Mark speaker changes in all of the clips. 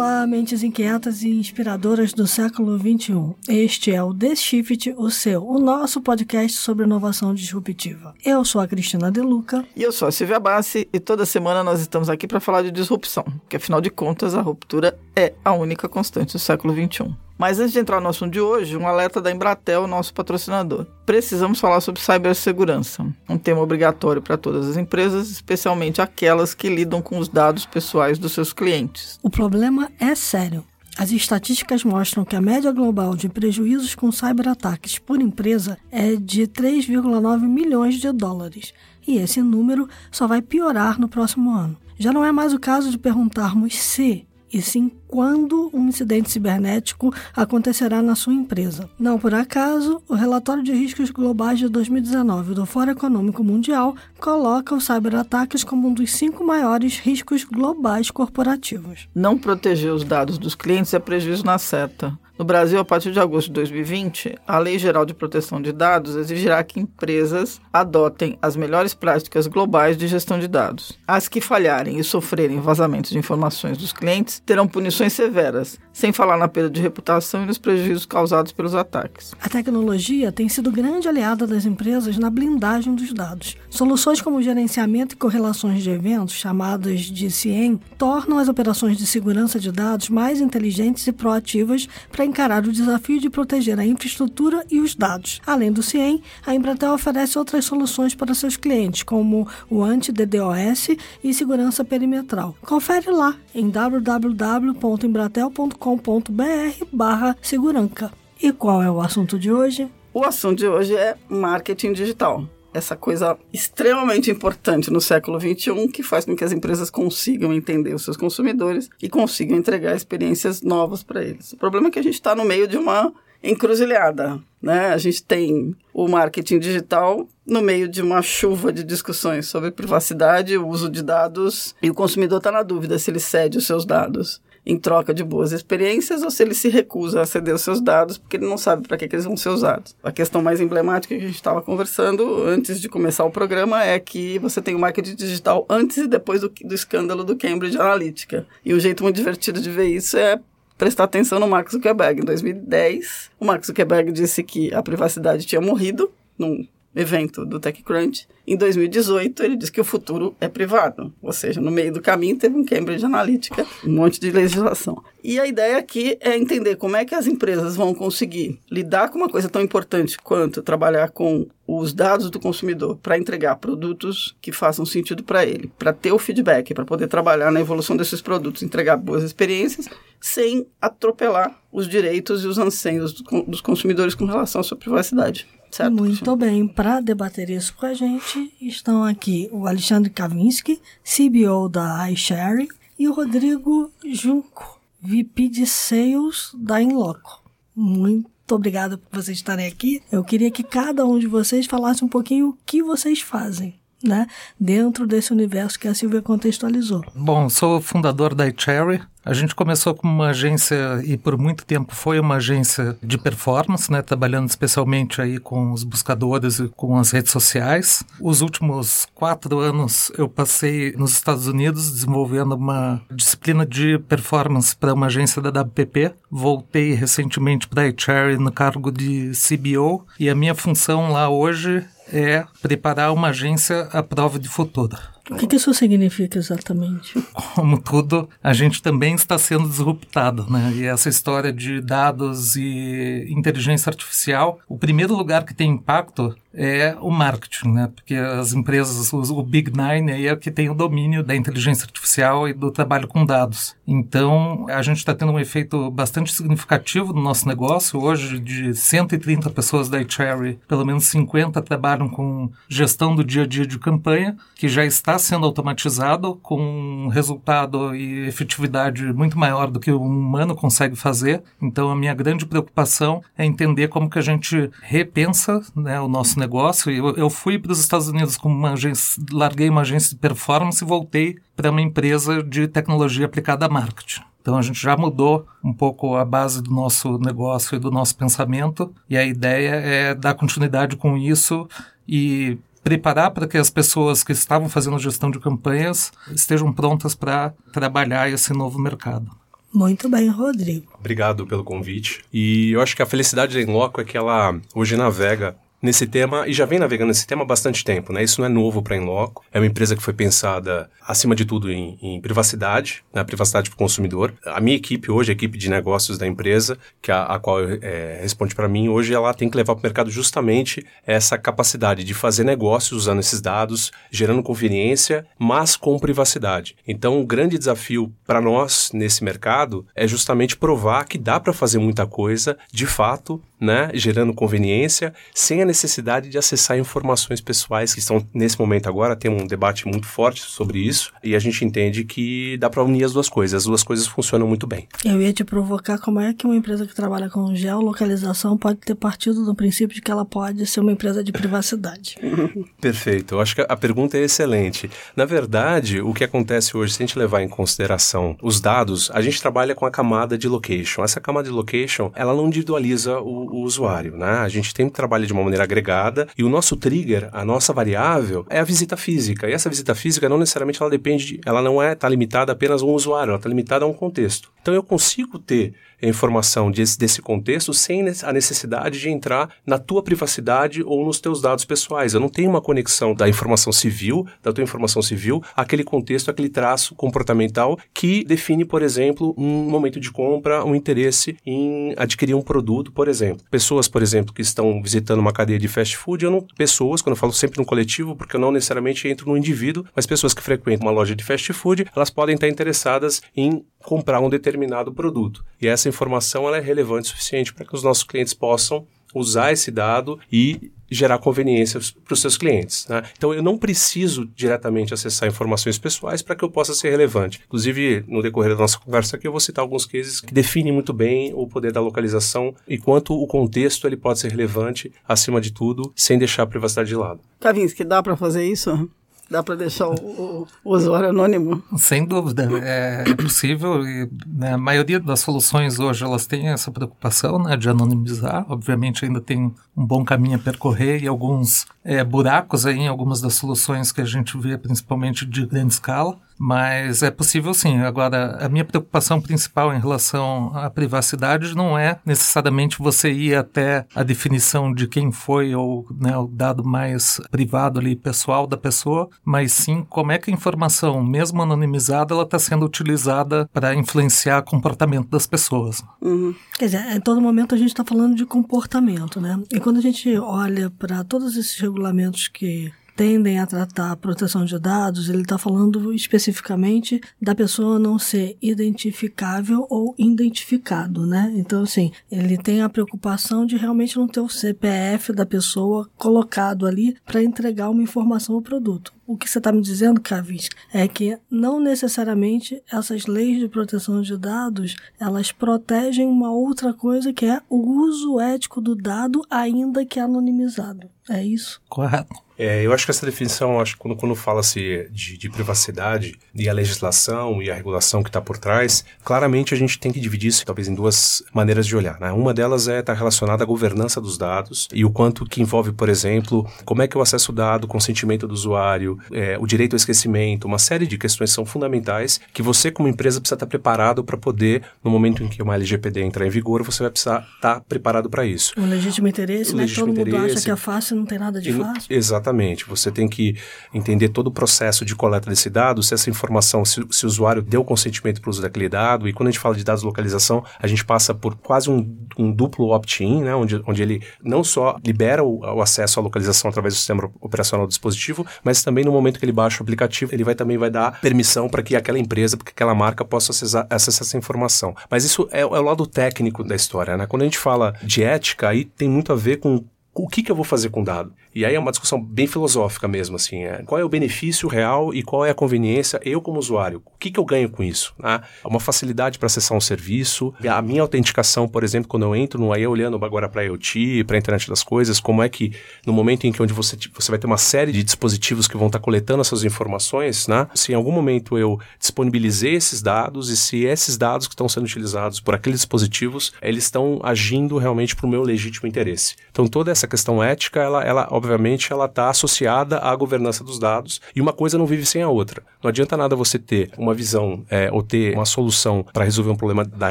Speaker 1: Olá, mentes inquietas e inspiradoras do século XXI. Este é o The Shift, o seu, o nosso podcast sobre inovação disruptiva. Eu sou a Cristina Deluca.
Speaker 2: E eu sou a Silvia Bassi, e toda semana nós estamos aqui para falar de disrupção, que afinal de contas a ruptura é a única constante do século XXI. Mas antes de entrar no assunto de hoje, um alerta da Embratel, nosso patrocinador. Precisamos falar sobre cibersegurança, um tema obrigatório para todas as empresas, especialmente aquelas que lidam com os dados pessoais dos seus clientes.
Speaker 1: O problema é sério. As estatísticas mostram que a média global de prejuízos com cyberataques por empresa é de 3,9 milhões de dólares, e esse número só vai piorar no próximo ano. Já não é mais o caso de perguntarmos se, e sim quando um incidente cibernético acontecerá na sua empresa. Não por acaso, o relatório de riscos globais de 2019 do Fórum Econômico Mundial coloca os cyberataques como um dos cinco maiores riscos globais corporativos.
Speaker 2: Não proteger os dados dos clientes é prejuízo na certa. No Brasil, a partir de agosto de 2020, a Lei Geral de Proteção de Dados exigirá que empresas adotem as melhores práticas globais de gestão de dados. As que falharem e sofrerem vazamentos de informações dos clientes terão punições severas, sem falar na perda de reputação e nos prejuízos causados pelos ataques.
Speaker 1: A tecnologia tem sido grande aliada das empresas na blindagem dos dados. Soluções como gerenciamento e correlações de eventos, chamadas de CIEM, tornam as operações de segurança de dados mais inteligentes e proativas para encarar o desafio de proteger a infraestrutura e os dados. Além do CIEM, a Embratel oferece outras soluções para seus clientes, como o anti-DDoS e segurança perimetral. Confere lá em www.embratel.com.br barra segurança. E qual é o assunto de hoje?
Speaker 2: O assunto de hoje é marketing digital essa coisa extremamente importante no século XXI que faz com que as empresas consigam entender os seus consumidores e consigam entregar experiências novas para eles. O problema é que a gente está no meio de uma encruzilhada, né? A gente tem o marketing digital no meio de uma chuva de discussões sobre privacidade, o uso de dados e o consumidor está na dúvida se ele cede os seus dados em troca de boas experiências ou se ele se recusa a ceder os seus dados porque ele não sabe para que, que eles vão ser usados. A questão mais emblemática que a gente estava conversando antes de começar o programa é que você tem o marketing digital antes e depois do, do escândalo do Cambridge Analytica. E um jeito muito divertido de ver isso é prestar atenção no Mark Zuckerberg. Em 2010, o Mark Zuckerberg disse que a privacidade tinha morrido num evento do TechCrunch. Em 2018, ele disse que o futuro é privado, ou seja, no meio do caminho teve um Cambridge Analytica, um monte de legislação. E a ideia aqui é entender como é que as empresas vão conseguir lidar com uma coisa tão importante quanto trabalhar com os dados do consumidor para entregar produtos que façam sentido para ele, para ter o feedback, para poder trabalhar na evolução desses produtos, entregar boas experiências, sem atropelar os direitos e os anseios dos consumidores com relação à sua privacidade. Certo,
Speaker 1: Muito bem. Para debater isso com a gente, estão aqui o Alexandre Kavinsky, CBO da iShare, e o Rodrigo Junco, VP de Sales da Inloco. Muito obrigada por vocês estarem aqui. Eu queria que cada um de vocês falasse um pouquinho o que vocês fazem. Né, dentro desse universo que a Silvia contextualizou.
Speaker 3: Bom, sou fundador da iCherry, a gente começou como uma agência e por muito tempo foi uma agência de performance, né, trabalhando especialmente aí com os buscadores e com as redes sociais. Os últimos quatro anos eu passei nos Estados Unidos desenvolvendo uma disciplina de performance para uma agência da WPP. Voltei recentemente para a HR no cargo de CBO e a minha função lá hoje é preparar uma agência à prova de futuro.
Speaker 1: O que, que, isso significa exatamente?
Speaker 3: Como tudo, a gente também está sendo disruptado, né? E essa história de dados e inteligência artificial, o primeiro lugar que tem impacto é o marketing, né? Porque as empresas, o Big Nine aí é que tem o domínio da inteligência artificial e do trabalho com dados. Então, a gente está tendo um efeito bastante significativo no nosso negócio. Hoje, de 130 pessoas da Cherry, pelo menos 50 trabalham com gestão do dia a dia de campanha, que já está sendo automatizado com um resultado e efetividade muito maior do que o humano consegue fazer. Então, a minha grande preocupação é entender como que a gente repensa né, o nosso negócio. Eu, eu fui para os Estados Unidos com uma agência, larguei uma agência de performance e voltei para uma empresa de tecnologia aplicada a marketing. Então a gente já mudou um pouco a base do nosso negócio e do nosso pensamento, e a ideia é dar continuidade com isso e preparar para que as pessoas que estavam fazendo gestão de campanhas estejam prontas para trabalhar esse novo mercado.
Speaker 1: Muito bem, Rodrigo.
Speaker 4: Obrigado pelo convite. E eu acho que a felicidade da Inloco é que ela hoje navega nesse tema e já vem navegando nesse tema há bastante tempo, né? Isso não é novo para a Inloco. É uma empresa que foi pensada, acima de tudo, em, em privacidade, né? privacidade para o consumidor. A minha equipe hoje, a equipe de negócios da empresa, que a, a qual é, responde para mim, hoje ela tem que levar para o mercado justamente essa capacidade de fazer negócios usando esses dados, gerando conveniência, mas com privacidade. Então, o grande desafio para nós nesse mercado é justamente provar que dá para fazer muita coisa, de fato, né? gerando conveniência, sem a necessidade de acessar informações pessoais que estão nesse momento agora tem um debate muito forte sobre isso e a gente entende que dá para unir as duas coisas. As duas coisas funcionam muito bem.
Speaker 1: Eu ia te provocar como é que uma empresa que trabalha com geolocalização pode ter partido do princípio de que ela pode ser uma empresa de privacidade.
Speaker 4: Perfeito. Eu acho que a pergunta é excelente. Na verdade, o que acontece hoje, se a gente levar em consideração os dados, a gente trabalha com a camada de location. Essa camada de location, ela não individualiza o, o usuário, né? A gente tem que trabalhar de uma maneira agregada e o nosso trigger, a nossa variável, é a visita física. E essa visita física não necessariamente ela depende, de, ela não é tá limitada apenas a um usuário, ela está limitada a um contexto. Então eu consigo ter informação desse, desse contexto sem a necessidade de entrar na tua privacidade ou nos teus dados pessoais. Eu não tenho uma conexão da informação civil, da tua informação civil, aquele contexto, aquele traço comportamental que define, por exemplo, um momento de compra, um interesse em adquirir um produto, por exemplo. Pessoas, por exemplo, que estão visitando uma cadeia de fast food, eu não, pessoas, quando eu falo sempre no coletivo, porque eu não necessariamente entro no indivíduo, mas pessoas que frequentam uma loja de fast food, elas podem estar interessadas em comprar um determinado produto. E essa informação ela é relevante o suficiente para que os nossos clientes possam usar esse dado e gerar conveniência para os seus clientes. Né? Então, eu não preciso diretamente acessar informações pessoais para que eu possa ser relevante. Inclusive, no decorrer da nossa conversa aqui, eu vou citar alguns cases que definem muito bem o poder da localização e quanto o contexto ele pode ser relevante, acima de tudo, sem deixar a privacidade de lado.
Speaker 2: Kavinsky, dá para fazer isso? Dá para deixar o, o, usuário anônimo?
Speaker 3: Sem dúvida, é, é possível. E, né, a maioria das soluções hoje elas têm essa preocupação né, de anonimizar. Obviamente ainda tem um bom caminho a percorrer e alguns é, buracos aí em algumas das soluções que a gente vê, principalmente de grande escala. Mas é possível sim. Agora, a minha preocupação principal em relação à privacidade não é necessariamente você ir até a definição de quem foi ou né, o dado mais privado ali, pessoal da pessoa, mas sim como é que a informação, mesmo anonimizada, ela está sendo utilizada para influenciar o comportamento das pessoas.
Speaker 1: Uhum. Quer dizer, em todo momento a gente está falando de comportamento, né? E quando a gente olha para todos esses regulamentos que tendem a tratar a proteção de dados, ele está falando especificamente da pessoa não ser identificável ou identificado, né? Então, assim, ele tem a preocupação de realmente não ter o CPF da pessoa colocado ali para entregar uma informação ao produto. O que você está me dizendo, Kavis, é que não necessariamente essas leis de proteção de dados elas protegem uma outra coisa que é o uso ético do dado, ainda que anonimizado. É isso?
Speaker 3: Correto.
Speaker 4: É, eu acho que essa definição, acho que quando, quando fala-se de, de, privacidade e a legislação e a regulação que está por trás, claramente a gente tem que dividir isso talvez em duas maneiras de olhar. Né? Uma delas é estar tá relacionada à governança dos dados e o quanto que envolve, por exemplo, como é que eu acesso o dado, o consentimento do usuário, é, o direito ao esquecimento, uma série de questões são fundamentais que você, como empresa, precisa estar tá preparado para poder, no momento em que uma LGPD entrar em vigor, você vai precisar estar tá preparado para isso.
Speaker 1: O legítimo interesse, o né? Legítimo Todo interesse, mundo acha que é fácil, não tem nada de fácil.
Speaker 4: Exatamente. Exatamente. Você tem que entender todo o processo de coleta desse dado, se essa informação, se, se o usuário deu consentimento para o uso daquele dado. E quando a gente fala de dados de localização, a gente passa por quase um, um duplo opt-in, né? onde, onde ele não só libera o, o, acesso à localização através do sistema operacional do dispositivo, mas também no momento que ele baixa o aplicativo, ele vai também vai dar permissão para que aquela empresa, para que aquela marca possa acessar, acessar essa informação. Mas isso é, é o lado técnico da história. Né? Quando a gente fala de ética, aí tem muito a ver com o que, que eu vou fazer com o dado? E aí é uma discussão bem filosófica mesmo, assim, é, qual é o benefício real e qual é a conveniência, eu como usuário, o que, que eu ganho com isso? Né? Uma facilidade para acessar um serviço, a minha autenticação, por exemplo, quando eu entro no aí olhando agora para IoT, para a internet das coisas, como é que no momento em que onde você, você vai ter uma série de dispositivos que vão estar tá coletando essas informações, né? se em algum momento eu disponibilizei esses dados e se esses dados que estão sendo utilizados por aqueles dispositivos, eles estão agindo realmente para o meu legítimo interesse. Então toda essa questão ética, ela, ela obviamente, ela está associada à governança dos dados e uma coisa não vive sem a outra. Não adianta nada você ter uma visão é, ou ter uma solução para resolver um problema da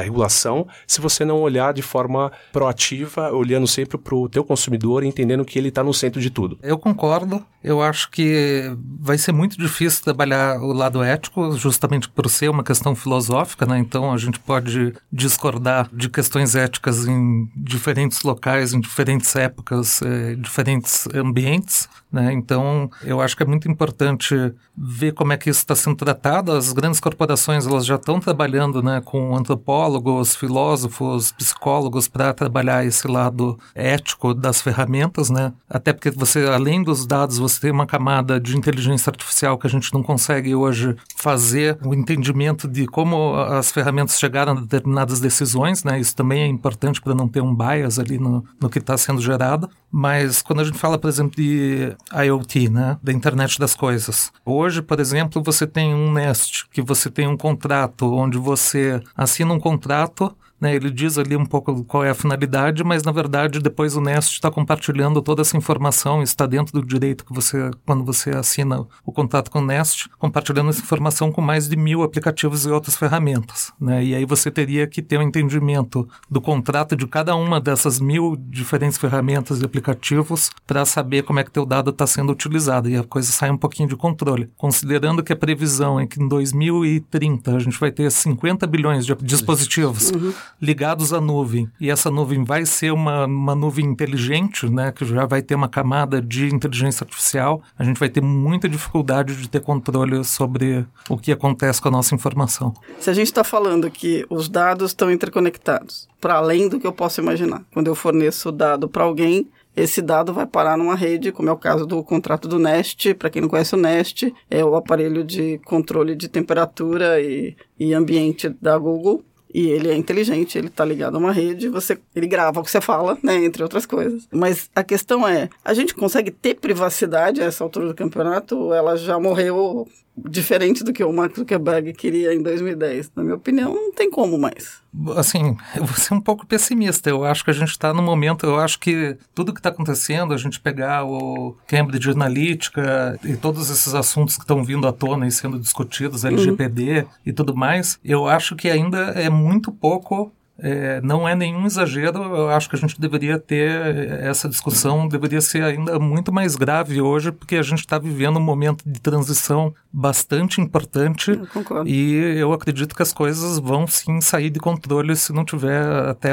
Speaker 4: regulação se você não olhar de forma proativa, olhando sempre para o teu consumidor e entendendo que ele está no centro de tudo.
Speaker 3: Eu concordo. Eu acho que vai ser muito difícil trabalhar o lado ético, justamente por ser uma questão filosófica, né? Então a gente pode discordar de questões éticas em diferentes locais, em diferentes épocas, eh, diferentes ambientes, né? Então eu acho que é muito importante ver como é que isso está sendo tratado. As grandes corporações elas já estão trabalhando, né, com antropólogos, filósofos, psicólogos para trabalhar esse lado ético das ferramentas, né? Até porque você, além dos dados, você tem uma camada de inteligência artificial que a gente não consegue hoje fazer o entendimento de como as ferramentas chegaram a determinadas decisões, né? Isso também é importante para não ter um bias ali no, no que está sendo gerado. Mas quando a gente fala, por exemplo, de IoT, né, da internet das coisas, hoje, por exemplo, você tem um Nest, que você tem um contrato onde você assina um contrato né, ele diz ali um pouco qual é a finalidade, mas na verdade depois o Nest está compartilhando toda essa informação, está dentro do direito que você, quando você assina o contrato com o Nest, compartilhando essa informação com mais de mil aplicativos e outras ferramentas. Né? E aí você teria que ter um entendimento do contrato de cada uma dessas mil diferentes ferramentas e aplicativos para saber como é que teu dado está sendo utilizado e a coisa sai um pouquinho de controle. Considerando que a previsão é que em 2030 a gente vai ter 50 bilhões de dispositivos. Uhum ligados à nuvem. E essa nuvem vai ser uma, uma nuvem inteligente, né, que já vai ter uma camada de inteligência artificial. A gente vai ter muita dificuldade de ter controle sobre o que acontece com a nossa informação.
Speaker 2: Se a gente está falando que os dados estão interconectados, para além do que eu posso imaginar, quando eu forneço dado para alguém, esse dado vai parar numa rede, como é o caso do contrato do Nest. Para quem não conhece o Nest, é o aparelho de controle de temperatura e, e ambiente da Google e ele é inteligente, ele está ligado a uma rede, você, ele grava o que você fala, né, entre outras coisas. Mas a questão é, a gente consegue ter privacidade a essa altura do campeonato ou ela já morreu diferente do que o Mark Zuckerberg queria em 2010. Na minha opinião, não tem como mais.
Speaker 3: Assim, eu vou ser um pouco pessimista. Eu acho que a gente está no momento, eu acho que tudo que está acontecendo, a gente pegar o Cambridge Analytica e todos esses assuntos que estão vindo à tona e sendo discutidos, LGPD uhum. e tudo mais, eu acho que ainda é muito pouco é, não é nenhum exagero, eu acho que a gente deveria ter essa discussão, deveria ser ainda muito mais grave hoje, porque a gente está vivendo um momento de transição bastante importante
Speaker 2: eu
Speaker 3: e eu acredito que as coisas vão sim sair de controle se não tiver até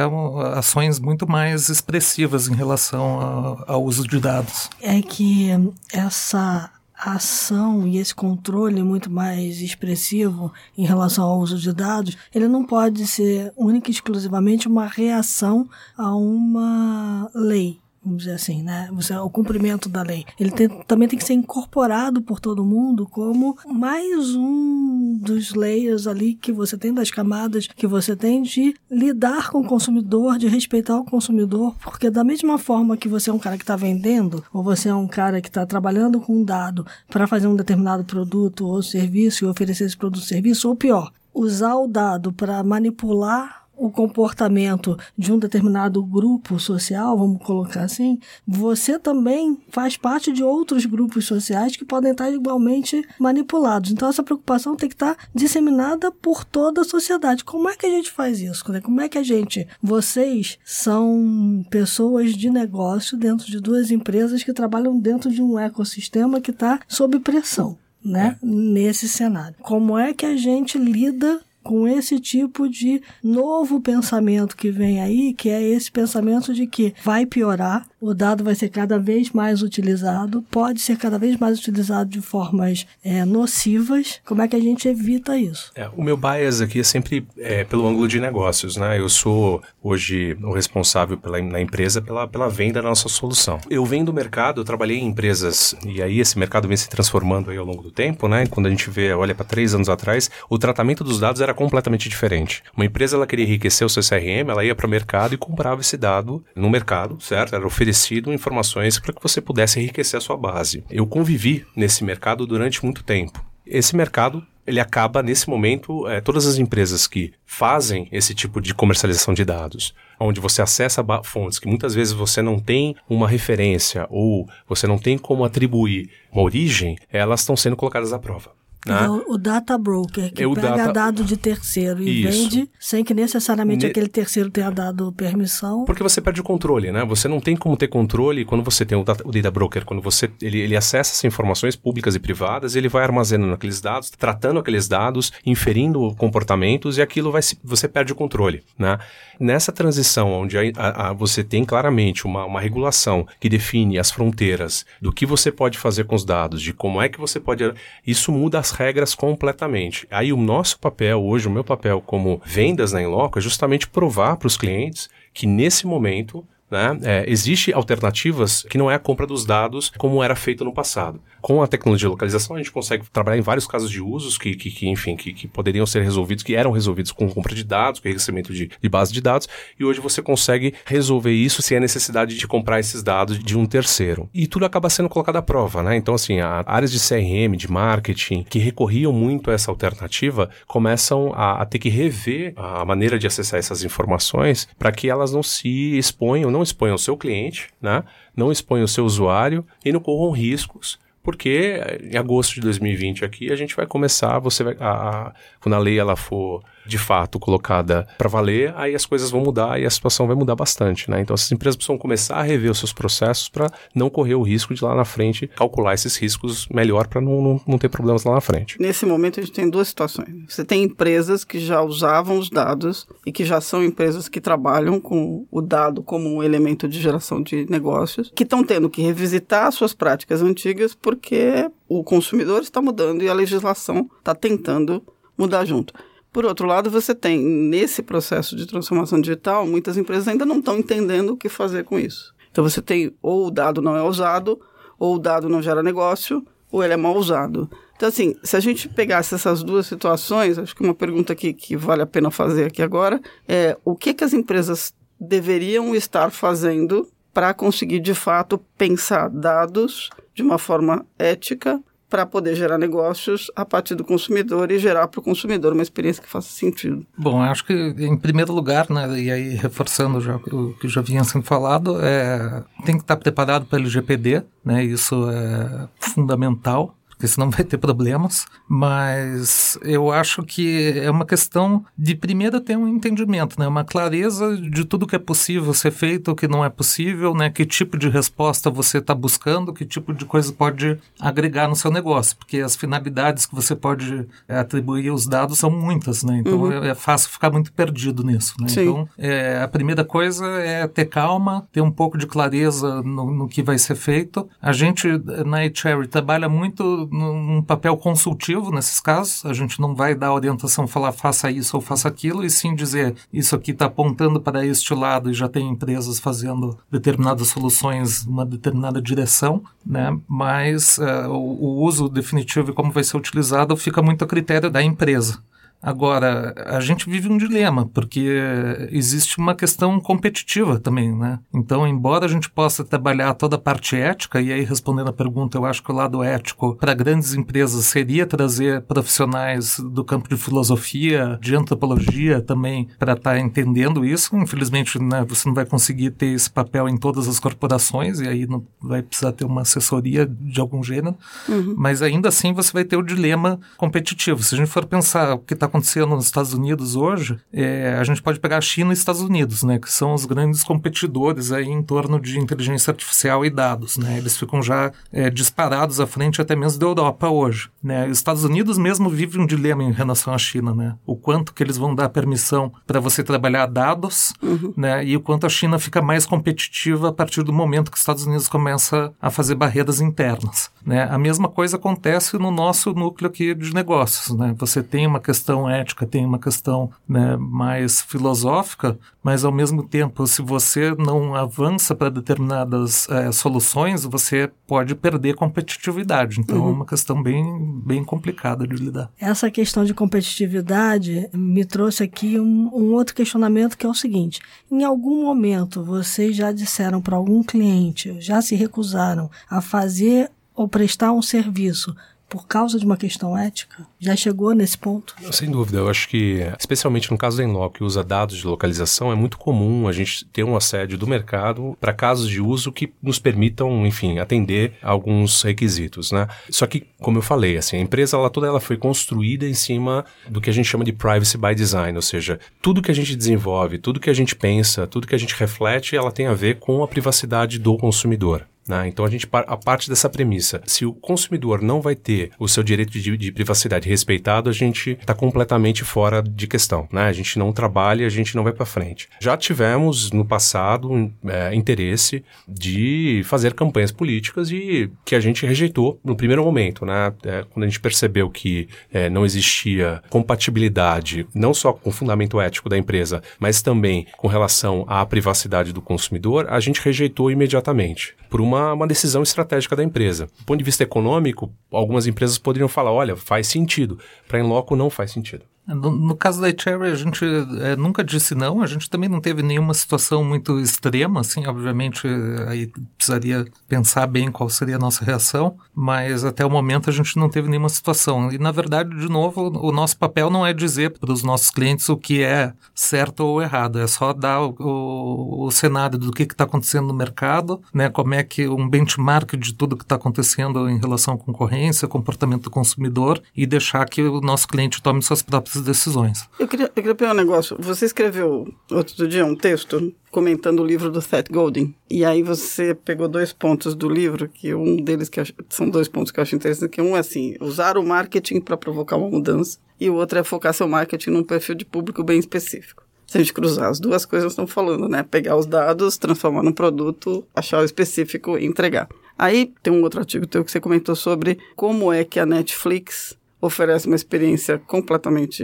Speaker 3: ações muito mais expressivas em relação ao uso de dados.
Speaker 1: É que essa a ação e esse controle muito mais expressivo em relação ao uso de dados, ele não pode ser única e exclusivamente uma reação a uma lei vamos dizer assim, né? O cumprimento da lei. Ele tem, também tem que ser incorporado por todo mundo como mais um dos layers ali que você tem, das camadas que você tem de lidar com o consumidor, de respeitar o consumidor, porque da mesma forma que você é um cara que está vendendo, ou você é um cara que está trabalhando com um dado para fazer um determinado produto ou serviço e oferecer esse produto ou serviço, ou pior, usar o dado para manipular o comportamento de um determinado grupo social, vamos colocar assim, você também faz parte de outros grupos sociais que podem estar igualmente manipulados. Então, essa preocupação tem que estar disseminada por toda a sociedade. Como é que a gente faz isso? Como é que a gente. Vocês são pessoas de negócio dentro de duas empresas que trabalham dentro de um ecossistema que está sob pressão. Né? É. Nesse cenário. Como é que a gente lida com esse tipo de novo pensamento que vem aí, que é esse pensamento de que vai piorar, o dado vai ser cada vez mais utilizado, pode ser cada vez mais utilizado de formas é, nocivas. Como é que a gente evita isso?
Speaker 4: É, o meu bias aqui é sempre é, pelo ângulo de negócios, né? Eu sou hoje o responsável pela, na empresa pela, pela venda da nossa solução. Eu venho do mercado, eu trabalhei em empresas e aí esse mercado vem se transformando aí ao longo do tempo, né? Quando a gente vê, olha para três anos atrás, o tratamento dos dados era completamente diferente. Uma empresa ela queria enriquecer o seu CRM, ela ia para o mercado e comprava esse dado no mercado, certo? Era oferecido informações para que você pudesse enriquecer a sua base. Eu convivi nesse mercado durante muito tempo. Esse mercado ele acaba, nesse momento, é, todas as empresas que fazem esse tipo de comercialização de dados, onde você acessa fontes que muitas vezes você não tem uma referência ou você não tem como atribuir uma origem, elas estão sendo colocadas à prova. Né?
Speaker 1: O, o, data broker, que é pega data... dado de terceiro e Isso. vende sem que necessariamente ne... aquele terceiro tenha dado permissão.
Speaker 4: Porque você perde o controle, né? Você não tem como ter controle quando você tem o data, o data broker, quando você ele, ele acessa essas informações públicas e privadas, ele vai armazenando aqueles dados, tratando aqueles dados, inferindo comportamentos e aquilo vai você perde o controle, né? Nessa transição onde a, a, a, você tem claramente uma, uma regulação que define as fronteiras do que você pode fazer com os dados, de como é que você pode... Isso muda as regras completamente. Aí o nosso papel hoje, o meu papel como vendas na Inloco é justamente provar para os clientes que nesse momento né? É, existe alternativas que não é a compra dos dados como era feito no passado. Com a tecnologia de localização, a gente consegue trabalhar em vários casos de usos que, que, que enfim, que, que, poderiam ser resolvidos, que eram resolvidos com compra de dados, com recebimento de, de base de dados, e hoje você consegue resolver isso sem a necessidade de comprar esses dados de um terceiro. E tudo acaba sendo colocado à prova, né? Então, assim, áreas de CRM, de marketing, que recorriam muito a essa alternativa, começam a, a ter que rever a maneira de acessar essas informações para que elas não se exponham, não exponham o seu cliente, né? não exponham o seu usuário e não corram riscos porque em agosto de 2020 aqui a gente vai começar, você vai, a, a, quando a lei ela for de fato colocada para valer, aí as coisas vão mudar e a situação vai mudar bastante, né? Então essas empresas precisam começar a rever os seus processos para não correr o risco de lá na frente calcular esses riscos melhor para não, não, não ter problemas lá na frente.
Speaker 2: Nesse momento a gente tem duas situações. Você tem empresas que já usavam os dados e que já são empresas que trabalham com o dado como um elemento de geração de negócios, que estão tendo que revisitar suas práticas antigas porque o consumidor está mudando e a legislação está tentando mudar junto. Por outro lado, você tem, nesse processo de transformação digital, muitas empresas ainda não estão entendendo o que fazer com isso. Então, você tem ou o dado não é usado, ou o dado não gera negócio, ou ele é mal usado. Então, assim, se a gente pegasse essas duas situações, acho que uma pergunta que, que vale a pena fazer aqui agora é o que, que as empresas deveriam estar fazendo para conseguir, de fato, pensar dados de uma forma ética para poder gerar negócios a partir do consumidor e gerar para o consumidor uma experiência que faça sentido.
Speaker 3: Bom, acho que em primeiro lugar, né, e aí reforçando já, o que já vinha sendo falado, é, tem que estar preparado para o LGPD, né, isso é fundamental porque senão vai ter problemas. Mas eu acho que é uma questão de primeiro ter um entendimento, né? Uma clareza de tudo que é possível ser feito, o que não é possível, né? Que tipo de resposta você está buscando, que tipo de coisa pode agregar no seu negócio, porque as finalidades que você pode atribuir aos dados são muitas, né? Então uhum. é, é fácil ficar muito perdido nisso, né? Então é, a primeira coisa é ter calma, ter um pouco de clareza no, no que vai ser feito. A gente na Cherry trabalha muito num papel consultivo nesses casos. A gente não vai dar orientação, falar faça isso ou faça aquilo, e sim dizer isso aqui está apontando para este lado e já tem empresas fazendo determinadas soluções numa determinada direção, né? Mas uh, o, o uso definitivo e como vai ser utilizado fica muito a critério da empresa. Agora, a gente vive um dilema, porque existe uma questão competitiva também, né? Então, embora a gente possa trabalhar toda a parte ética, e aí respondendo a pergunta, eu acho que o lado ético para grandes empresas seria trazer profissionais do campo de filosofia, de antropologia também, para estar tá entendendo isso. Infelizmente, né, você não vai conseguir ter esse papel em todas as corporações, e aí não vai precisar ter uma assessoria de algum gênero, uhum. mas ainda assim você vai ter o dilema competitivo. Se a gente for pensar o que está acontecendo nos Estados Unidos hoje, é, a gente pode pegar a China e Estados Unidos, né, que são os grandes competidores aí em torno de inteligência artificial e dados, né, eles ficam já é, disparados à frente até mesmo da Europa hoje, né, os Estados Unidos mesmo vivem um dilema em relação à China, né, o quanto que eles vão dar permissão para você trabalhar dados, uhum. né, e o quanto a China fica mais competitiva a partir do momento que os Estados Unidos começa a fazer barreiras internas, né, a mesma coisa acontece no nosso núcleo aqui de negócios, né, você tem uma questão questão ética, tem uma questão né, mais filosófica, mas ao mesmo tempo, se você não avança para determinadas é, soluções, você pode perder competitividade. Então uhum. é uma questão bem, bem complicada de lidar.
Speaker 1: Essa questão de competitividade me trouxe aqui um, um outro questionamento que é o seguinte: em algum momento vocês já disseram para algum cliente, já se recusaram a fazer ou prestar um serviço por causa de uma questão ética? Já chegou nesse ponto?
Speaker 4: Sem dúvida, eu acho que, especialmente no caso da Enloc, que usa dados de localização, é muito comum a gente ter um assédio do mercado para casos de uso que nos permitam, enfim, atender alguns requisitos, né? Só que, como eu falei, assim, a empresa ela toda ela foi construída em cima do que a gente chama de privacy by design, ou seja, tudo que a gente desenvolve, tudo que a gente pensa, tudo que a gente reflete, ela tem a ver com a privacidade do consumidor. Né? Então a gente a parte dessa premissa, se o consumidor não vai ter o seu direito de, de privacidade respeitado, a gente está completamente fora de questão. Né? A gente não trabalha, a gente não vai para frente. Já tivemos no passado é, interesse de fazer campanhas políticas e que a gente rejeitou no primeiro momento, né? É, quando a gente percebeu que é, não existia compatibilidade, não só com o fundamento ético da empresa, mas também com relação à privacidade do consumidor, a gente rejeitou imediatamente por uma, uma decisão estratégica da empresa. Do ponto de vista econômico, algumas empresas poderiam falar, olha, faz sentido. Para Enloco não faz sentido.
Speaker 3: No, no, caso da Cherry, a gente é, nunca disse não, a gente também não teve nenhuma situação muito extrema, assim, obviamente aí precisaria pensar bem qual seria a nossa reação, mas até o momento a gente não teve nenhuma situação. E na verdade, de novo, o nosso papel não é dizer para os nossos clientes o que é certo ou errado, é só dar o, o, o cenário do que está acontecendo no mercado, né, como é que um benchmark de tudo que está acontecendo em relação à concorrência, comportamento do consumidor e deixar que o nosso cliente tome suas próprias essas decisões.
Speaker 2: Eu queria, eu queria pegar um negócio. Você escreveu outro dia um texto comentando o livro do Seth Godin. E aí você pegou dois pontos do livro, que um deles que acho, são dois pontos que eu acho interessantes, que um é assim, usar o marketing para provocar uma mudança, e o outro é focar seu marketing num perfil de público bem específico. Se a gente cruzar as duas coisas estão falando, né? Pegar os dados, transformar num produto, achar o específico e entregar. Aí tem um outro artigo teu que você comentou sobre como é que a Netflix oferece uma experiência completamente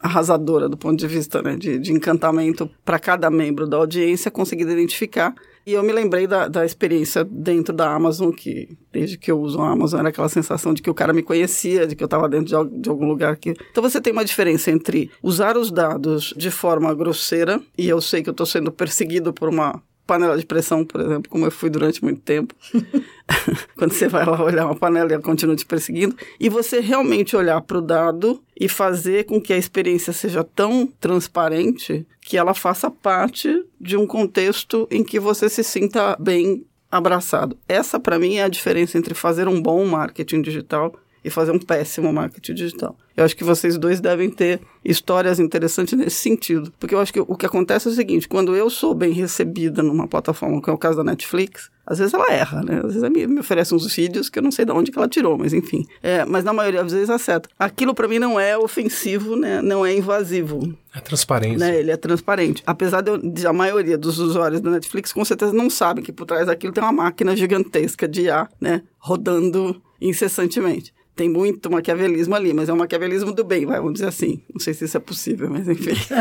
Speaker 2: arrasadora do ponto de vista né, de, de encantamento para cada membro da audiência conseguir identificar. E eu me lembrei da, da experiência dentro da Amazon, que desde que eu uso a Amazon era aquela sensação de que o cara me conhecia, de que eu estava dentro de, de, algum lugar que. Então você tem uma diferença entre usar os dados de forma grosseira, e eu sei que eu estou sendo perseguido por uma panela de pressão, por exemplo, como eu fui durante muito tempo. Quando você vai lá olhar uma panela e ela continua te perseguindo. E você realmente olhar para o dado e fazer com que a experiência seja tão transparente que ela faça parte de um contexto em que você se sinta bem abraçado. Essa, para mim, é a diferença entre fazer um bom marketing digital e fazer um péssimo marketing digital. Eu acho que vocês dois devem ter histórias interessantes nesse sentido. Porque eu acho que o que acontece é o seguinte: quando eu sou bem recebida numa plataforma, que é o caso da Netflix, às vezes ela erra, né? Às vezes ela me, oferece uns vídeos que eu não sei de onde que ela tirou, mas enfim. É, mas na maioria das vezes acerta. Aquilo para mim não é ofensivo, né? Não é invasivo.
Speaker 4: É transparente.
Speaker 2: Né? Ele é transparente. Apesar de, eu, de, a maioria dos usuários da Netflix com certeza não sabem que por trás daquilo tem uma máquina gigantesca de IA, né? Rodando incessantemente tem muito maquiavelismo ali, mas é um maquiavelismo do bem, vai, vamos dizer assim. Não sei se isso é possível, mas enfim.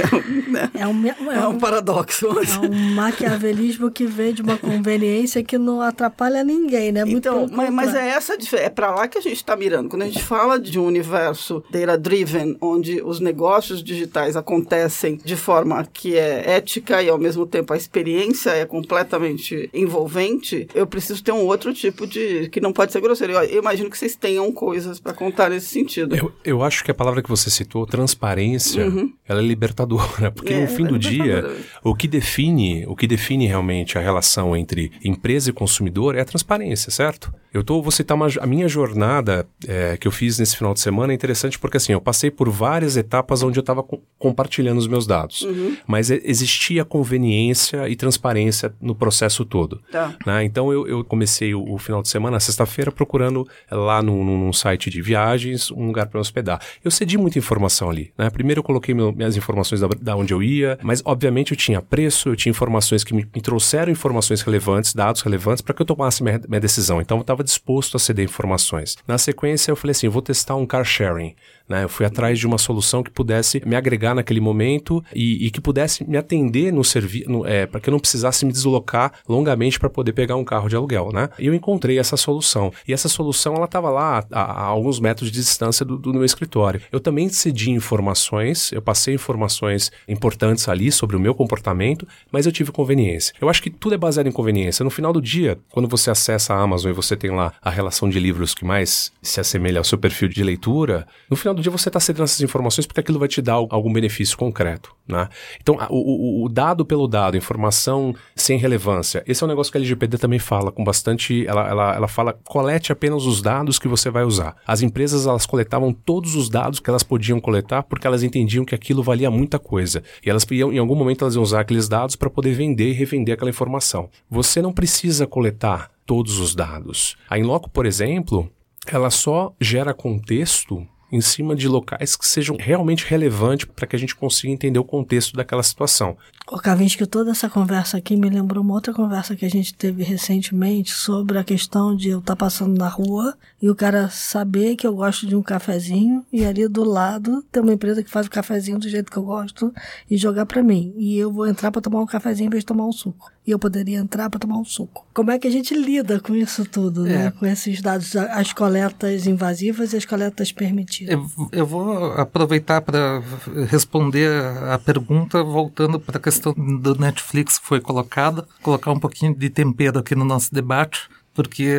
Speaker 2: é, um, né? é, um, é, é um, paradoxo.
Speaker 1: É um maquiavelismo que vem de uma conveniência que não atrapalha ninguém, né?
Speaker 2: Muito então, mas, mas, é essa é para lá que a gente está mirando. Quando a gente fala de um universo data-driven, onde os negócios digitais acontecem de forma que é ética e ao mesmo tempo a experiência é completamente envolvente, eu preciso ter um outro tipo de que não pode ser grosseiro eu imagino que vocês tenham coisas para contar nesse sentido.
Speaker 4: Eu, eu acho que a palavra que você citou, transparência, uhum. ela é libertadora, porque é, no fim do dia, o que define, o que define realmente a relação entre empresa e consumidor é a transparência, certo? Eu tô, vou citar uma, a minha jornada é, que eu fiz nesse final de semana é interessante porque assim, eu passei por várias etapas onde eu estava co compartilhando os meus dados, uhum. mas existia conveniência e transparência no processo todo. Tá. Né? Então eu, eu comecei o, o final de semana, sexta-feira, procurando lá num, num, site de viagens um lugar para hospedar. Eu cedi muita informação ali. Né? Primeiro eu coloquei meu, minhas informações da, da, onde eu ia, mas obviamente eu tinha preço, eu tinha informações que me, me trouxeram informações relevantes, dados relevantes para que eu tomasse minha, minha decisão. Então eu estava disposto a ceder informações. Na sequência, eu falei assim: vou testar um car sharing. Né? Eu fui atrás de uma solução que pudesse me agregar naquele momento e, e que pudesse me atender no serviço, é, para que eu não precisasse me deslocar longamente para poder pegar um carro de aluguel. Né? E eu encontrei essa solução. E essa solução ela estava lá a, a, alguns metros de distância do, do meu escritório. Eu também cedi informações, eu passei informações importantes ali sobre o meu comportamento, mas eu tive conveniência. Eu acho que tudo é baseado em conveniência. No final do dia, quando você acessa a Amazon e você tem lá a relação de livros que mais se assemelha ao seu perfil de leitura, no final do dia você está cedendo essas informações porque aquilo vai te dar algum benefício concreto. Né? Então, o, o, o dado pelo dado, informação sem relevância, esse é um negócio que a LGPD também fala com bastante. Ela, ela, ela fala colete apenas os dados que você vai usar. As empresas elas coletavam todos os dados que elas podiam coletar porque elas entendiam que aquilo valia muita coisa. E elas iam, em algum momento elas iam usar aqueles dados para poder vender e revender aquela informação. Você não precisa coletar todos os dados. A Inloco, por exemplo, ela só gera contexto em cima de locais que sejam realmente relevantes para que a gente consiga entender o contexto daquela situação.
Speaker 1: O que toda essa conversa aqui me lembrou uma outra conversa que a gente teve recentemente sobre a questão de eu estar tá passando na rua e o cara saber que eu gosto de um cafezinho e ali do lado tem uma empresa que faz o cafezinho do jeito que eu gosto e jogar para mim. E eu vou entrar para tomar um cafezinho em vez de tomar um suco. E eu poderia entrar para tomar um suco. Como é que a gente lida com isso tudo, né? é. Com esses dados, as coletas invasivas e as coletas permitidas?
Speaker 3: Eu, eu vou aproveitar para responder a pergunta voltando para a questão do Netflix que foi colocada, colocar um pouquinho de tempero aqui no nosso debate porque,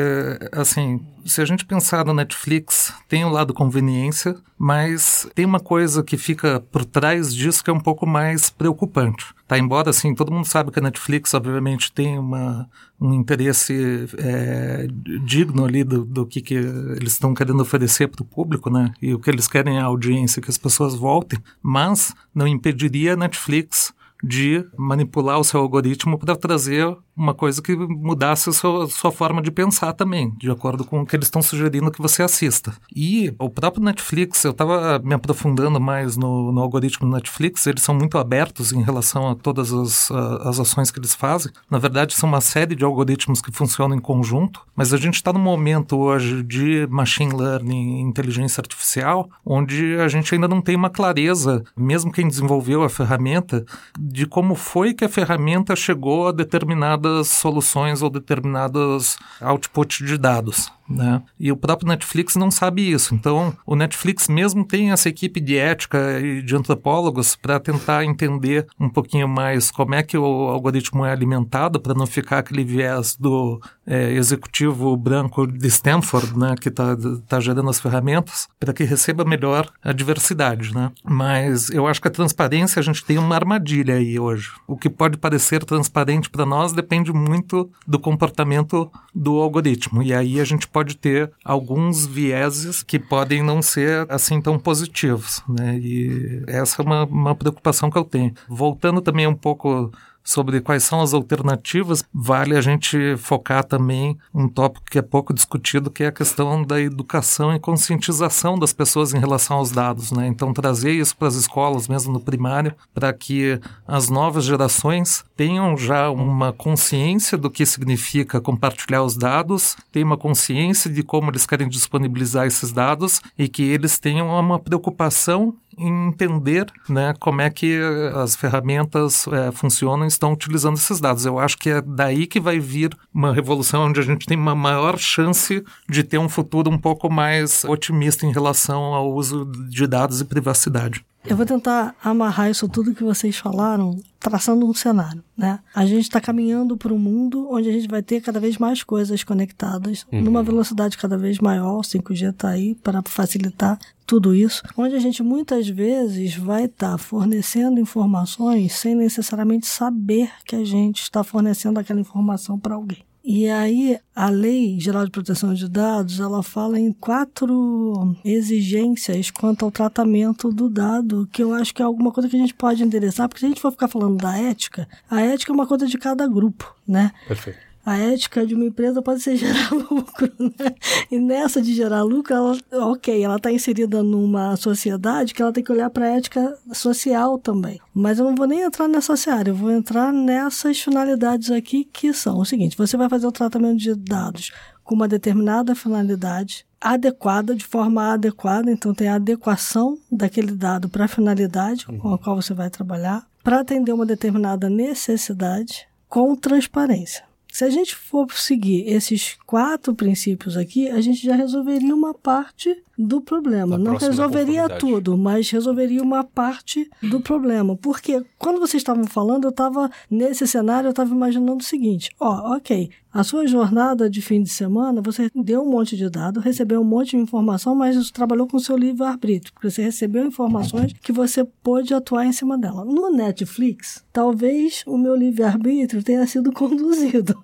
Speaker 3: assim, se a gente pensar no Netflix, tem o lado conveniência, mas tem uma coisa que fica por trás disso que é um pouco mais preocupante. Tá? Embora, assim, todo mundo sabe que a Netflix, obviamente, tem uma, um interesse é, digno ali do, do que, que eles estão querendo oferecer para o público, né? E o que eles querem é a audiência, que as pessoas voltem, mas não impediria a Netflix de manipular o seu algoritmo para trazer uma coisa que mudasse a sua, sua, forma de pensar também, de acordo com o que eles estão sugerindo que você assista. E o próprio Netflix, eu estava me aprofundando mais no, no, algoritmo do Netflix, eles são muito abertos em relação a todas as, as ações que eles fazem. Na verdade, são uma série de algoritmos que funcionam em conjunto, mas a gente está no momento hoje de machine learning, inteligência artificial, onde a gente ainda não tem uma clareza, mesmo quem desenvolveu a ferramenta, de como foi que a ferramenta chegou a determinada determinadas soluções ou determinados outputs de dados. Né? E o próprio Netflix não sabe isso. Então, o Netflix mesmo tem essa equipe de ética e de antropólogos para tentar entender um pouquinho mais como é que o algoritmo é alimentado para não ficar aquele viés do é, executivo branco de Stanford, né, que está tá gerando as ferramentas, para que receba melhor a diversidade. Né? Mas eu acho que a transparência, a gente tem uma armadilha aí hoje. O que pode parecer transparente para nós depende muito do comportamento do algoritmo. E aí a gente pode ter alguns vieses que podem não ser assim tão positivos, né? E essa é uma, uma preocupação que eu tenho. Voltando também um pouco sobre quais são as alternativas, vale a gente focar também um tópico que é pouco discutido, que é a questão da educação e conscientização das pessoas em relação aos dados. Né? Então, trazer isso para as escolas, mesmo no primário, para que as novas gerações tenham já uma consciência do que significa compartilhar os dados, tenham uma consciência de como eles querem disponibilizar esses dados e que eles tenham uma preocupação entender né, como é que as ferramentas é, funcionam e estão utilizando esses dados. Eu acho que é daí que vai vir uma revolução onde a gente tem uma maior chance de ter um futuro um pouco mais otimista em relação ao uso de dados e privacidade.
Speaker 1: Eu vou tentar amarrar isso tudo que vocês falaram, traçando um cenário, né? A gente está caminhando para um mundo onde a gente vai ter cada vez mais coisas conectadas, uhum. numa velocidade cada vez maior, o 5G está aí para facilitar tudo isso, onde a gente muitas vezes vai estar tá fornecendo informações sem necessariamente saber que a gente está fornecendo aquela informação para alguém. E aí, a Lei Geral de Proteção de Dados, ela fala em quatro exigências quanto ao tratamento do dado, que eu acho que é alguma coisa que a gente pode endereçar, porque se a gente for ficar falando da ética, a ética é uma coisa de cada grupo, né?
Speaker 4: Perfeito
Speaker 1: a ética de uma empresa pode ser gerar lucro, né? E nessa de gerar lucro, ela, ok, ela está inserida numa sociedade que ela tem que olhar para a ética social também. Mas eu não vou nem entrar nessa área, eu vou entrar nessas finalidades aqui que são o seguinte: você vai fazer o tratamento de dados com uma determinada finalidade adequada, de forma adequada, então tem a adequação daquele dado para a finalidade com a qual você vai trabalhar, para atender uma determinada necessidade com transparência. Se a gente for seguir esses quatro princípios aqui, a gente já resolveria uma parte do problema. Não resolveria tudo, mas resolveria uma parte do problema. Porque quando vocês estavam falando, eu estava nesse cenário, eu estava imaginando o seguinte: ó, ok, a sua jornada de fim de semana, você deu um monte de dados, recebeu um monte de informação, mas você trabalhou com o seu livre-arbítrio, porque você recebeu informações que você pôde atuar em cima dela. No Netflix, talvez o meu livre-arbítrio tenha sido conduzido.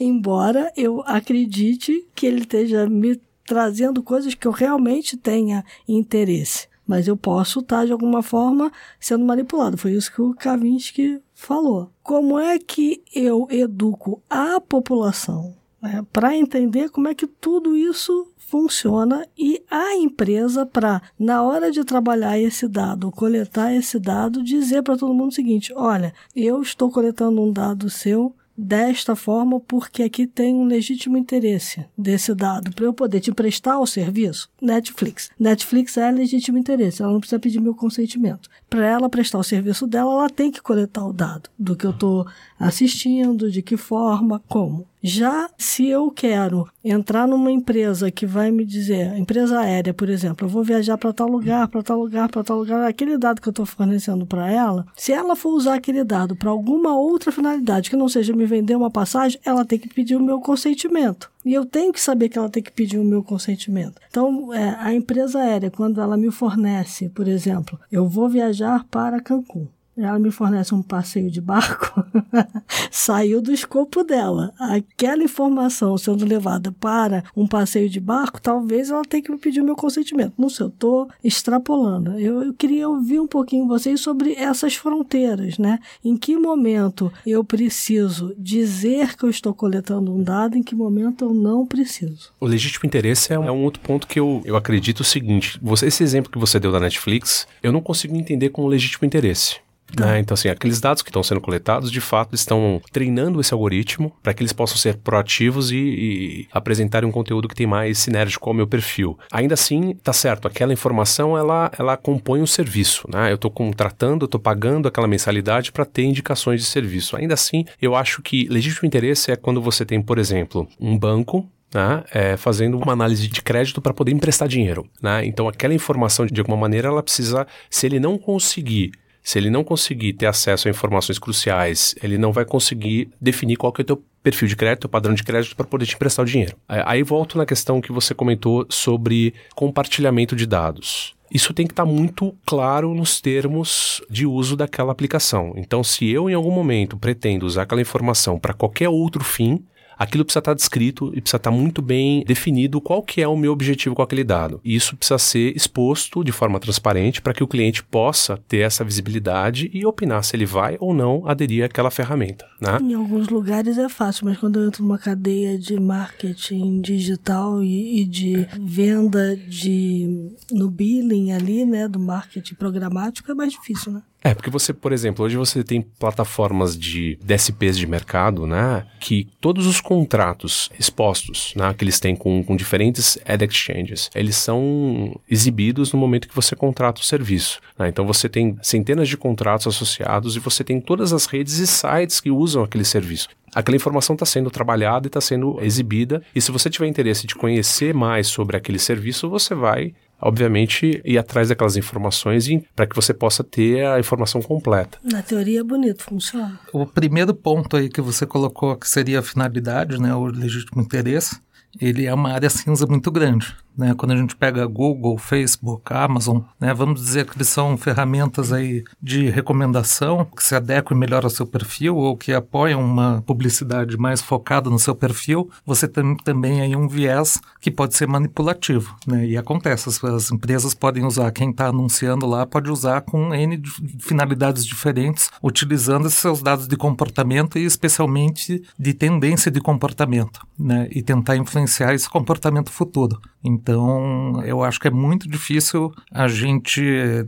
Speaker 1: Embora eu acredite que ele esteja me trazendo coisas que eu realmente tenha interesse. Mas eu posso estar, de alguma forma, sendo manipulado. Foi isso que o Kavinsky falou. Como é que eu educo a população né, para entender como é que tudo isso funciona e a empresa para, na hora de trabalhar esse dado, coletar esse dado, dizer para todo mundo o seguinte: olha, eu estou coletando um dado seu desta forma porque aqui tem um legítimo interesse desse dado para eu poder te prestar o serviço. Netflix. Netflix é legítimo interesse, ela não precisa pedir meu consentimento. Para ela prestar o serviço dela, ela tem que coletar o dado do que eu estou assistindo, de que forma, como. Já se eu quero entrar numa empresa que vai me dizer, empresa aérea, por exemplo, eu vou viajar para tal lugar, para tal lugar, para tal lugar, aquele dado que eu estou fornecendo para ela, se ela for usar aquele dado para alguma outra finalidade que não seja me vender uma passagem, ela tem que pedir o meu consentimento. E eu tenho que saber que ela tem que pedir o meu consentimento. Então, é, a empresa aérea, quando ela me fornece, por exemplo, eu vou viajar para Cancún ela me fornece um passeio de barco, saiu do escopo dela. Aquela informação sendo levada para um passeio de barco, talvez ela tenha que me pedir o meu consentimento. Não sei, eu estou extrapolando. Eu, eu, queria ouvir um pouquinho vocês sobre essas fronteiras, né? Em que momento eu preciso dizer que eu estou coletando um dado, em que momento eu não preciso.
Speaker 4: O legítimo interesse é um, é um outro ponto que eu, eu acredito o seguinte: você, esse exemplo que você deu da Netflix, eu não consigo entender como legítimo interesse. Né? Então, assim, aqueles dados que estão sendo coletados, de fato, estão treinando esse algoritmo para que eles possam ser proativos e, e, apresentarem um conteúdo que tem mais sinérgico ao meu perfil. Ainda assim, tá certo, aquela informação, ela, ela compõe um serviço, né? Eu estou contratando, estou pagando aquela mensalidade para ter indicações de serviço. Ainda assim, eu acho que legítimo interesse é quando você tem, por exemplo, um banco né, é, fazendo uma análise de crédito para poder emprestar dinheiro. Né? Então, aquela informação, de alguma maneira, ela precisa, se ele não conseguir se ele não conseguir ter acesso a informações cruciais, ele não vai conseguir definir qual que é o teu perfil de crédito, padrão de crédito para poder te emprestar o dinheiro. Aí volto na questão que você comentou sobre compartilhamento de dados. Isso tem que estar tá muito claro nos termos de uso daquela aplicação. Então, se eu em algum momento pretendo usar aquela informação para qualquer outro fim, aquilo precisa estar descrito e precisa estar muito bem definido qual que é o meu objetivo com aquele dado. E isso precisa ser exposto de forma transparente para que o cliente possa ter essa visibilidade e opinar se ele vai ou não aderir àquela ferramenta. Né?
Speaker 1: Em alguns lugares é fácil, mas quando eu entro numa cadeia de marketing digital e, e de venda de no billing ali, né, do marketing programático, é mais difícil, né?
Speaker 4: É, porque você, por exemplo, hoje você tem plataformas de DSPs de mercado, né? Que todos os contratos expostos, né? Que eles têm com, com diferentes ad exchanges, eles são exibidos no momento que você contrata o serviço. Né? Então você tem centenas de contratos associados e você tem todas as redes e sites que usam aquele serviço aquela informação está sendo trabalhada e está sendo exibida. E se você tiver interesse de conhecer mais sobre aquele serviço, você vai obviamente, ir atrás daquelas informações para que você possa ter a informação completa.
Speaker 1: Na teoria é bonito, funciona.
Speaker 3: O primeiro ponto aí que você colocou, que seria a finalidade, né, o legítimo interesse, ele é uma área cinza muito grande. Né? Quando a gente pega Google, Facebook, Amazon, né? vamos dizer que eles são ferramentas aí de recomendação que se adequam melhor ao seu perfil ou que apoiam uma publicidade mais focada no seu perfil, você tem também aí um viés que pode ser manipulativo. Né? E acontece, as, as empresas podem usar, quem está anunciando lá pode usar com N finalidades diferentes, utilizando seus dados de comportamento e especialmente de tendência de comportamento, né? e tentar influenciar esse comportamento futuro. Então, Então, eu acho que é muito difícil a gente,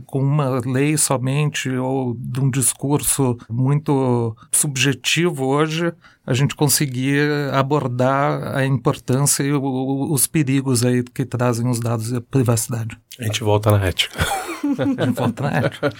Speaker 3: com uma lei somente ou de um discurso muito subjetivo hoje, a gente conseguir abordar a importância e o, os perigos aí que trazem os dados e a privacidade.
Speaker 4: A gente volta na ética.
Speaker 3: a gente volta na ética.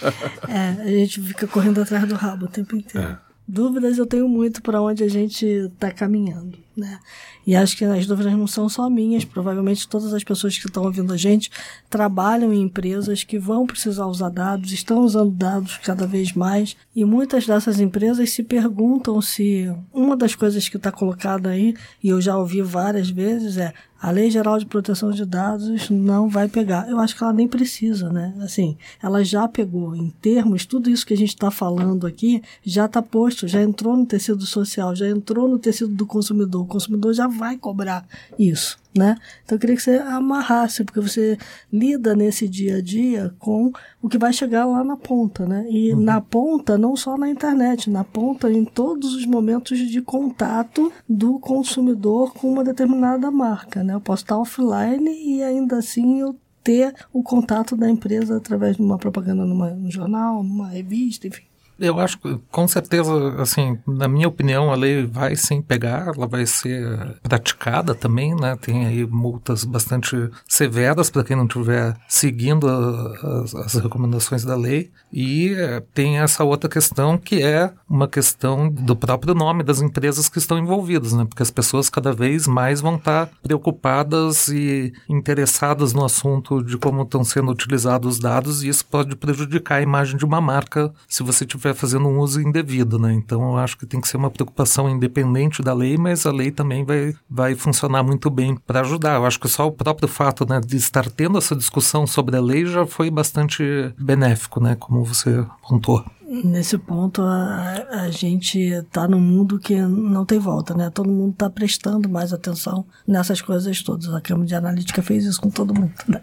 Speaker 1: É, a gente fica correndo atrás do rabo o tempo inteiro. É. Dúvidas eu tenho muito para onde a gente está caminhando, né? E acho que as dúvidas não são só minhas, provavelmente todas as pessoas que estão ouvindo a gente trabalham em empresas que vão precisar usar dados, estão usando dados cada vez mais, e muitas dessas empresas se perguntam se uma das coisas que está colocada aí, e eu já ouvi várias vezes, é a Lei Geral de Proteção de Dados não vai pegar. Eu acho que ela nem precisa, né? Assim, ela já pegou. Em termos, tudo isso que a gente está falando aqui já está posto, já entrou no tecido social, já entrou no tecido do consumidor. O consumidor já vai cobrar isso né? Então eu queria que você amarrasse, porque você lida nesse dia a dia com o que vai chegar lá na ponta, né? E uhum. na ponta, não só na internet, na ponta em todos os momentos de contato do consumidor com uma determinada marca, né? Eu posso estar offline e ainda assim eu ter o contato da empresa através de uma propaganda numa, num jornal, numa revista, enfim.
Speaker 3: Eu acho que, com certeza, assim, na minha opinião, a lei vai sim pegar, ela vai ser praticada também, né? Tem aí multas bastante severas para quem não estiver seguindo a, as, as, recomendações da lei. E é, tem essa outra questão que é uma questão do próprio nome das empresas que estão envolvidas, né? Porque as pessoas cada vez mais vão estar preocupadas e interessadas no assunto de como estão sendo utilizados os dados e isso pode prejudicar a imagem de uma marca se você tiver estiver fazendo um uso indevido, né? Então eu acho que tem que ser uma preocupação independente da lei, mas a lei também vai, vai funcionar muito bem para ajudar. Eu acho que só o próprio fato né, de estar tendo essa discussão sobre a lei já foi bastante benéfico, né? Como você contou.
Speaker 1: Nesse ponto, a, a gente está num mundo que não tem volta, né? Todo mundo está prestando mais atenção nessas coisas todas. A Câmara de Analítica fez isso com todo mundo, né?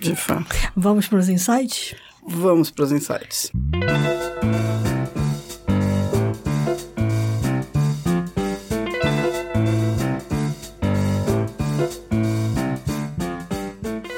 Speaker 2: De fato.
Speaker 1: Vamos para os insights?
Speaker 2: Vamos para os insights.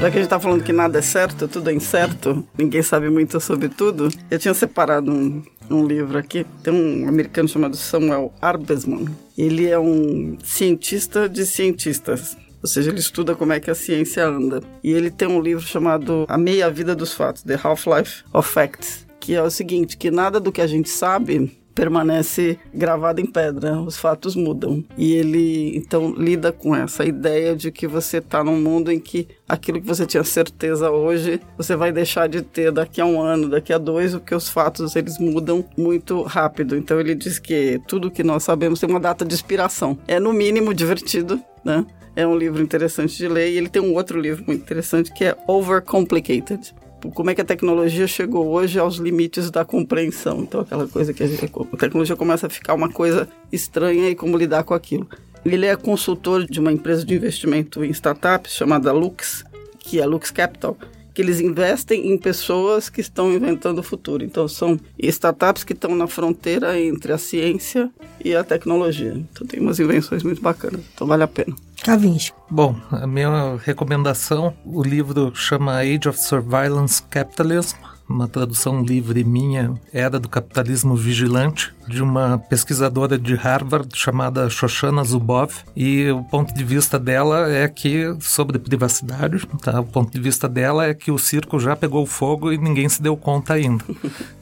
Speaker 2: Já que a gente está falando que nada é certo, tudo é incerto, ninguém sabe muito sobre tudo, eu tinha separado um, um livro aqui. Tem um americano chamado Samuel Arbesman. Ele é um cientista de cientistas. Ou seja, ele estuda como é que a ciência anda. E ele tem um livro chamado A Meia Vida dos Fatos, The Half-Life of Facts, que é o seguinte, que nada do que a gente sabe permanece gravado em pedra, os fatos mudam. E ele então lida com essa ideia de que você está num mundo em que aquilo que você tinha certeza hoje, você vai deixar de ter daqui a um ano, daqui a dois, porque os fatos eles mudam muito rápido. Então ele diz que tudo que nós sabemos tem uma data de expiração. É no mínimo divertido, né? É um livro interessante de ler e ele tem um outro livro muito interessante que é Overcomplicated. Como é que a tecnologia chegou hoje aos limites da compreensão? Então, aquela coisa que a, gente, a tecnologia começa a ficar uma coisa estranha e como lidar com aquilo. Ele é consultor de uma empresa de investimento em startups chamada Lux, que é Lux Capital, que eles investem em pessoas que estão inventando o futuro. Então, são startups que estão na fronteira entre a ciência e a tecnologia. Então, tem umas invenções muito bacanas. Então, vale a pena.
Speaker 1: Kavinsky.
Speaker 3: Bom, a minha recomendação, o livro chama Age of Surveillance Capitalism, uma tradução livre minha, Era do Capitalismo Vigilante, de uma pesquisadora de Harvard chamada Shoshana Zuboff e o ponto de vista dela é que sobre privacidade, tá? O ponto de vista dela é que o circo já pegou fogo e ninguém se deu conta ainda.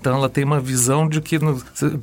Speaker 3: Então ela tem uma visão de que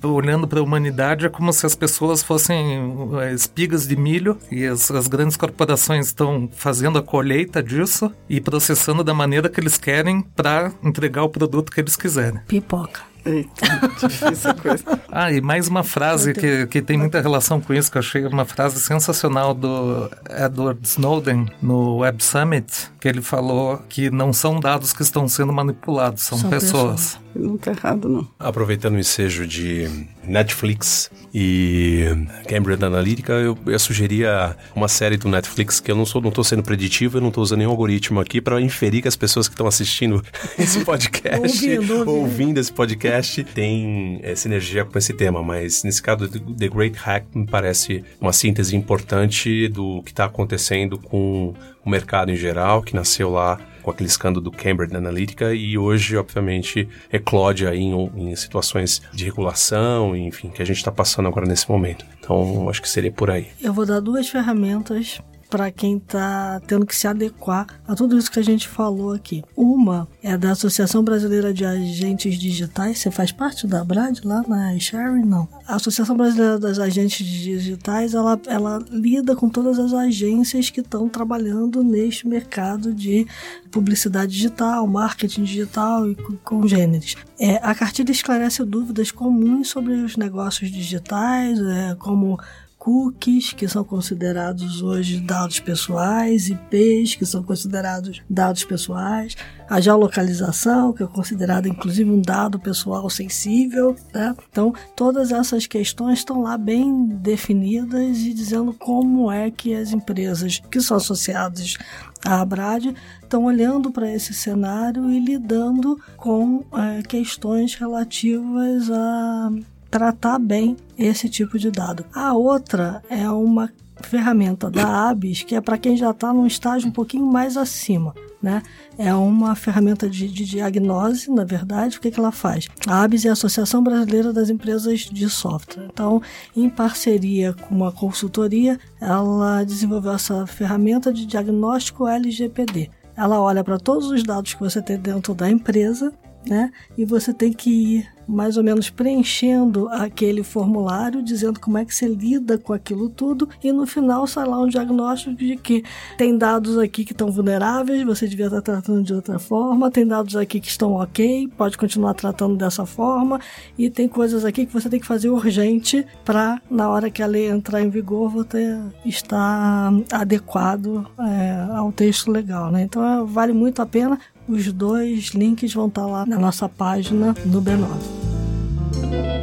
Speaker 3: olhando para a humanidade é como se as pessoas fossem é, espigas de milho e as, as grandes corporações estão fazendo a colheita disso e processando da maneira que eles querem para entregar o produto que eles quiserem.
Speaker 1: Pipoca.
Speaker 2: Eita, difícil coisa.
Speaker 3: Ah, e mais uma frase que, que tem muita relação com isso, que eu achei uma frase sensacional do Edward Snowden no Web Summit, que ele falou que não são dados que estão sendo manipulados, são, são pessoas. pessoas.
Speaker 2: Nunca errado, não.
Speaker 4: Aproveitando o ensejo de Netflix e Cambridge Analytica, eu, eu sugeria uma série do Netflix que eu não sou, não estou sendo preditivo, eu não estou usando nenhum algoritmo aqui para inferir que as pessoas que estão assistindo esse podcast,
Speaker 1: ouvindo, ouvindo.
Speaker 4: ouvindo esse podcast, têm é, sinergia com esse tema. Mas nesse caso, The Great Hack me parece uma síntese importante do que está acontecendo com o mercado em geral, que nasceu lá com aquele escândalo do Cambridge Analytica e hoje, obviamente, eclode aí em, em situações de regulação, enfim, que a gente está passando agora nesse momento. Então, acho que seria por aí.
Speaker 1: Eu vou dar duas ferramentas para quem está tendo que se adequar a tudo isso que a gente falou aqui. Uma é da Associação Brasileira de Agentes Digitais. Você faz parte da BRAD lá na Sharing? Não. A Associação Brasileira das Agentes Digitais ela, ela lida com todas as agências que estão trabalhando neste mercado de publicidade digital, marketing digital e congêneres. É, a cartilha esclarece dúvidas comuns sobre os negócios digitais, é, como cookies, que são considerados hoje dados pessoais, IPs, que são considerados dados pessoais, a geolocalização, que é considerada inclusive um dado pessoal sensível. Né? Então, todas essas questões estão lá bem definidas e dizendo como é que as empresas que são associadas à Abrad estão olhando para esse cenário e lidando com é, questões relativas a tratar bem esse tipo de dado. A outra é uma ferramenta da ABIS, que é para quem já está num estágio um pouquinho mais acima. Né? É uma ferramenta de, de diagnose, na verdade. O que, que ela faz? A ABIS é a Associação Brasileira das Empresas de Software. Então, em parceria com uma consultoria, ela desenvolveu essa ferramenta de diagnóstico LGPD. Ela olha para todos os dados que você tem dentro da empresa né? E você tem que ir mais ou menos preenchendo aquele formulário, dizendo como é que você lida com aquilo tudo, e no final sai lá um diagnóstico de que tem dados aqui que estão vulneráveis, você devia estar tratando de outra forma, tem dados aqui que estão ok, pode continuar tratando dessa forma, e tem coisas aqui que você tem que fazer urgente para, na hora que a lei entrar em vigor, você estar adequado é, ao texto legal. Né? Então vale muito a pena. Os dois links vão estar lá na nossa página do B9.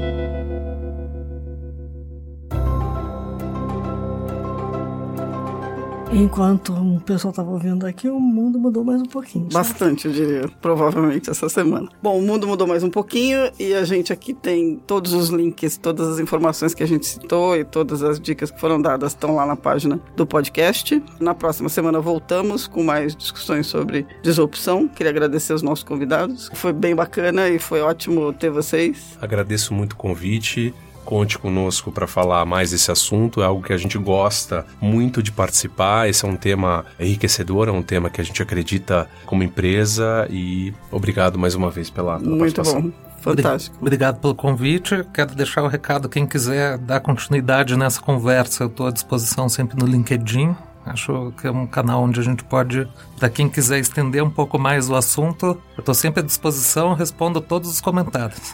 Speaker 1: Enquanto o pessoal estava ouvindo aqui, o mundo mudou mais um pouquinho.
Speaker 2: Bastante, eu diria, provavelmente essa semana. Bom, o mundo mudou mais um pouquinho e a gente aqui tem todos os links, todas as informações que a gente citou e todas as dicas que foram dadas estão lá na página do podcast. Na próxima semana voltamos com mais discussões sobre disrupção. Queria agradecer os nossos convidados. Foi bem bacana e foi ótimo ter vocês.
Speaker 4: Agradeço muito o convite. Conte conosco para falar mais desse assunto, é algo que a gente gosta muito de participar. Esse é um tema enriquecedor, é um tema que a gente acredita como empresa e obrigado mais uma vez pela, pela
Speaker 2: muito
Speaker 4: participação.
Speaker 2: bom. Fantástico.
Speaker 3: Obrigado pelo convite. Quero deixar o recado, quem quiser dar continuidade nessa conversa, eu estou à disposição sempre no LinkedIn. Acho que é um canal onde a gente pode, para quem quiser estender um pouco mais o assunto, eu estou sempre à disposição, respondo todos os comentários.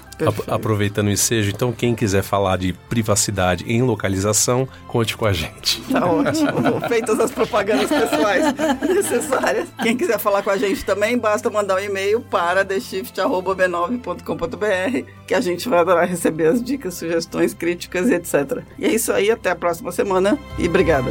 Speaker 4: A, aproveitando o ensejo, então quem quiser falar de privacidade em localização, conte com a gente.
Speaker 2: Tá ótimo. Feitas as propagandas pessoais necessárias. Quem quiser falar com a gente também, basta mandar um e-mail para theshift.b9.com.br que a gente vai adorar receber as dicas, sugestões, críticas e etc. E é isso aí, até a próxima semana e obrigada.